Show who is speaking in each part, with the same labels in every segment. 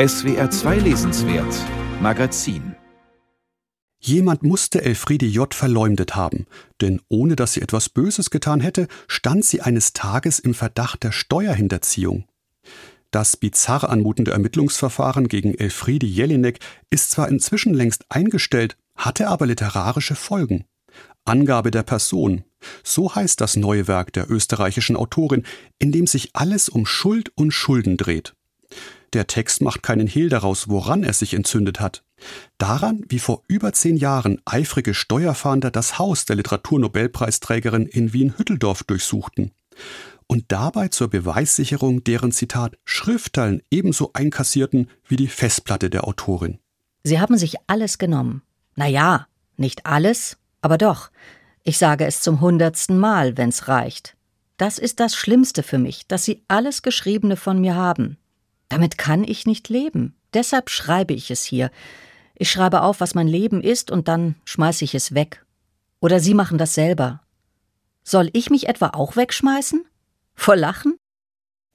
Speaker 1: SWR 2 Lesenswert Magazin
Speaker 2: Jemand musste Elfriede J. verleumdet haben, denn ohne dass sie etwas Böses getan hätte, stand sie eines Tages im Verdacht der Steuerhinterziehung. Das bizarr anmutende Ermittlungsverfahren gegen Elfriede Jelinek ist zwar inzwischen längst eingestellt, hatte aber literarische Folgen. Angabe der Person. So heißt das neue Werk der österreichischen Autorin, in dem sich alles um Schuld und Schulden dreht. Der Text macht keinen Hehl daraus, woran er sich entzündet hat. Daran, wie vor über zehn Jahren eifrige Steuerfahnder das Haus der Literaturnobelpreisträgerin in Wien-Hütteldorf durchsuchten und dabei zur Beweissicherung deren Zitat Schriftteilen ebenso einkassierten wie die Festplatte der Autorin.
Speaker 3: Sie haben sich alles genommen. Na ja, nicht alles, aber doch. Ich sage es zum hundertsten Mal, wenn's reicht. Das ist das Schlimmste für mich, dass Sie alles Geschriebene von mir haben. Damit kann ich nicht leben. Deshalb schreibe ich es hier. Ich schreibe auf, was mein Leben ist, und dann schmeiße ich es weg. Oder Sie machen das selber. Soll ich mich etwa auch wegschmeißen? Vor Lachen?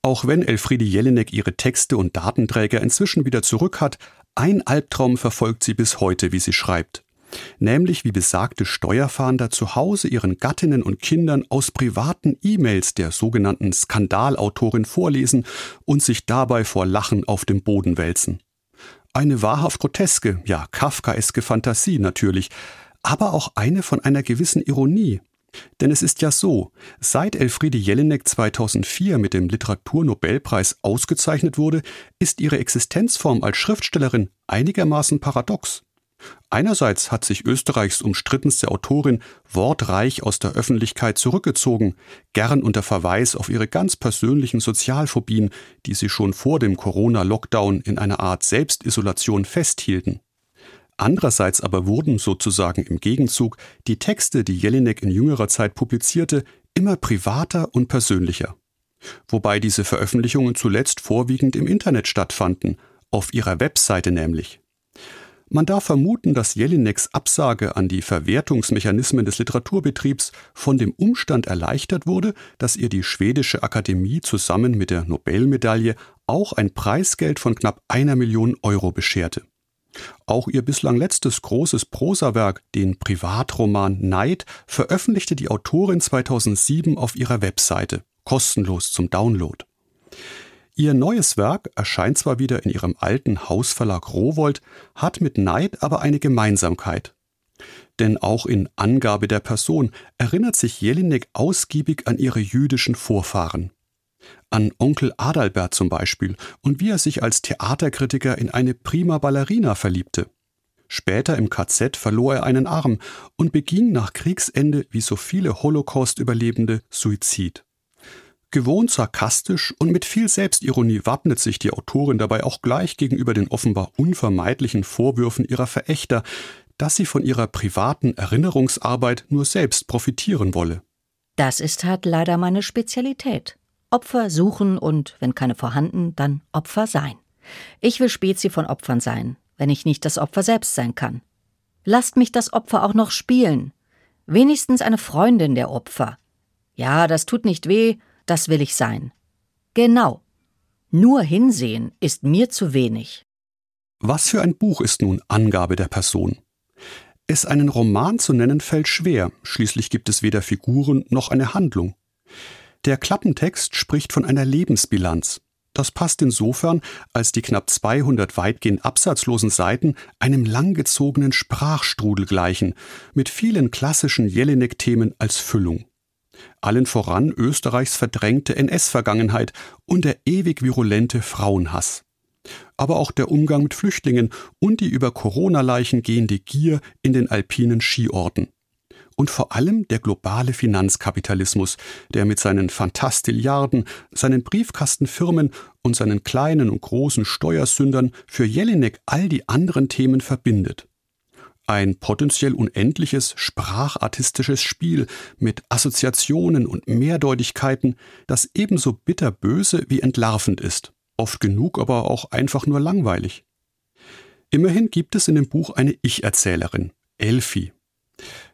Speaker 2: Auch wenn Elfriede Jelinek ihre Texte und Datenträger inzwischen wieder zurück hat, ein Albtraum verfolgt sie bis heute, wie sie schreibt nämlich wie besagte Steuerfahnder zu Hause ihren Gattinnen und Kindern aus privaten E-Mails der sogenannten Skandalautorin vorlesen und sich dabei vor Lachen auf dem Boden wälzen. Eine wahrhaft groteske, ja kafkaeske Fantasie natürlich, aber auch eine von einer gewissen Ironie. Denn es ist ja so, seit Elfriede Jelinek 2004 mit dem Literaturnobelpreis ausgezeichnet wurde, ist ihre Existenzform als Schriftstellerin einigermaßen paradox. Einerseits hat sich Österreichs umstrittenste Autorin wortreich aus der Öffentlichkeit zurückgezogen, gern unter Verweis auf ihre ganz persönlichen Sozialphobien, die sie schon vor dem Corona-Lockdown in einer Art Selbstisolation festhielten. Andererseits aber wurden sozusagen im Gegenzug die Texte, die Jelinek in jüngerer Zeit publizierte, immer privater und persönlicher. Wobei diese Veröffentlichungen zuletzt vorwiegend im Internet stattfanden, auf ihrer Webseite nämlich. Man darf vermuten, dass Jelineks Absage an die Verwertungsmechanismen des Literaturbetriebs von dem Umstand erleichtert wurde, dass ihr die schwedische Akademie zusammen mit der Nobelmedaille auch ein Preisgeld von knapp einer Million Euro bescherte. Auch ihr bislang letztes großes Prosawerk, den Privatroman Neid, veröffentlichte die Autorin 2007 auf ihrer Webseite, kostenlos zum Download. Ihr neues Werk erscheint zwar wieder in ihrem alten Hausverlag Rowold, hat mit Neid aber eine Gemeinsamkeit. Denn auch in Angabe der Person erinnert sich Jelinek ausgiebig an ihre jüdischen Vorfahren. An Onkel Adalbert zum Beispiel und wie er sich als Theaterkritiker in eine prima Ballerina verliebte. Später im KZ verlor er einen Arm und beging nach Kriegsende wie so viele Holocaust-Überlebende Suizid. Gewohnt sarkastisch und mit viel Selbstironie wappnet sich die Autorin dabei auch gleich gegenüber den offenbar unvermeidlichen Vorwürfen ihrer Verächter, dass sie von ihrer privaten Erinnerungsarbeit nur selbst profitieren wolle.
Speaker 3: Das ist halt leider meine Spezialität. Opfer suchen und, wenn keine vorhanden, dann Opfer sein. Ich will Spezi von Opfern sein, wenn ich nicht das Opfer selbst sein kann. Lasst mich das Opfer auch noch spielen. Wenigstens eine Freundin der Opfer. Ja, das tut nicht weh, das will ich sein. Genau. Nur hinsehen ist mir zu wenig.
Speaker 2: Was für ein Buch ist nun Angabe der Person? Es einen Roman zu nennen fällt schwer, schließlich gibt es weder Figuren noch eine Handlung. Der Klappentext spricht von einer Lebensbilanz. Das passt insofern, als die knapp 200 weitgehend absatzlosen Seiten einem langgezogenen Sprachstrudel gleichen, mit vielen klassischen Jelinek-Themen als Füllung allen voran Österreichs verdrängte NS-Vergangenheit und der ewig virulente Frauenhass. Aber auch der Umgang mit Flüchtlingen und die über Corona-Leichen gehende Gier in den alpinen Skiorten. Und vor allem der globale Finanzkapitalismus, der mit seinen Fantastilliarden, seinen Briefkastenfirmen und seinen kleinen und großen Steuersündern für Jelinek all die anderen Themen verbindet. Ein potenziell unendliches sprachartistisches Spiel mit Assoziationen und Mehrdeutigkeiten, das ebenso bitterböse wie entlarvend ist, oft genug aber auch einfach nur langweilig. Immerhin gibt es in dem Buch eine Ich-Erzählerin, Elfi.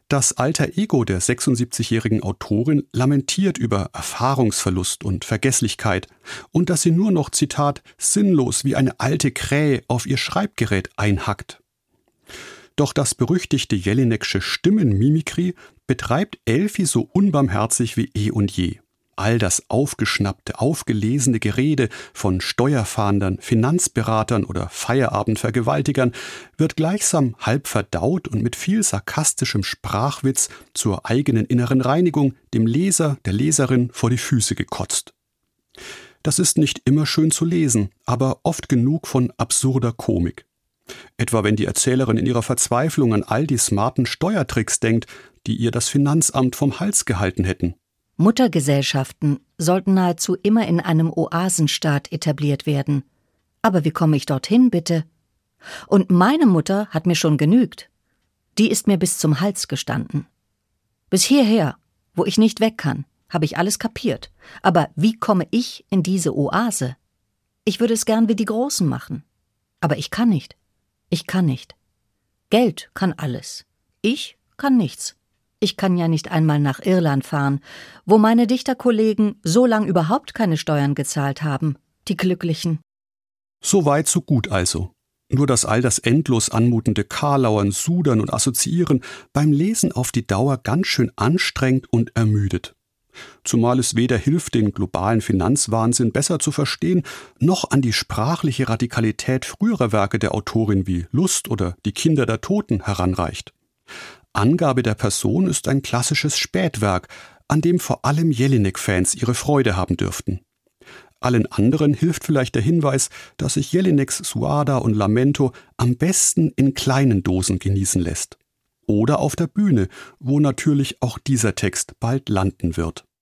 Speaker 2: Das alter Ego der 76-jährigen Autorin lamentiert über Erfahrungsverlust und Vergesslichkeit und dass sie nur noch, Zitat, sinnlos wie eine alte Krähe auf ihr Schreibgerät einhackt. Doch das berüchtigte Jelinek'sche Stimmenmimikry betreibt Elfi so unbarmherzig wie eh und je all das aufgeschnappte, aufgelesene Gerede von Steuerfahndern, Finanzberatern oder Feierabendvergewaltigern wird gleichsam halb verdaut und mit viel sarkastischem Sprachwitz zur eigenen inneren Reinigung dem Leser, der Leserin vor die Füße gekotzt. Das ist nicht immer schön zu lesen, aber oft genug von absurder Komik. Etwa wenn die Erzählerin in ihrer Verzweiflung an all die smarten Steuertricks denkt, die ihr das Finanzamt vom Hals gehalten hätten.
Speaker 3: Muttergesellschaften sollten nahezu immer in einem Oasenstaat etabliert werden. Aber wie komme ich dorthin, bitte? Und meine Mutter hat mir schon genügt. Die ist mir bis zum Hals gestanden. Bis hierher, wo ich nicht weg kann, habe ich alles kapiert. Aber wie komme ich in diese Oase? Ich würde es gern wie die Großen machen. Aber ich kann nicht. Ich kann nicht. Geld kann alles. Ich kann nichts. Ich kann ja nicht einmal nach Irland fahren, wo meine Dichterkollegen so lang überhaupt keine Steuern gezahlt haben. Die Glücklichen.
Speaker 2: So weit, so gut also. Nur dass all das endlos anmutende Karlauern, Sudern und Assoziieren beim Lesen auf die Dauer ganz schön anstrengt und ermüdet. Zumal es weder hilft, den globalen Finanzwahnsinn besser zu verstehen, noch an die sprachliche Radikalität früherer Werke der Autorin wie Lust oder Die Kinder der Toten heranreicht. Angabe der Person ist ein klassisches Spätwerk, an dem vor allem Jelinek-Fans ihre Freude haben dürften. Allen anderen hilft vielleicht der Hinweis, dass sich Jelineks Suada und Lamento am besten in kleinen Dosen genießen lässt. Oder auf der Bühne, wo natürlich auch dieser Text bald landen wird.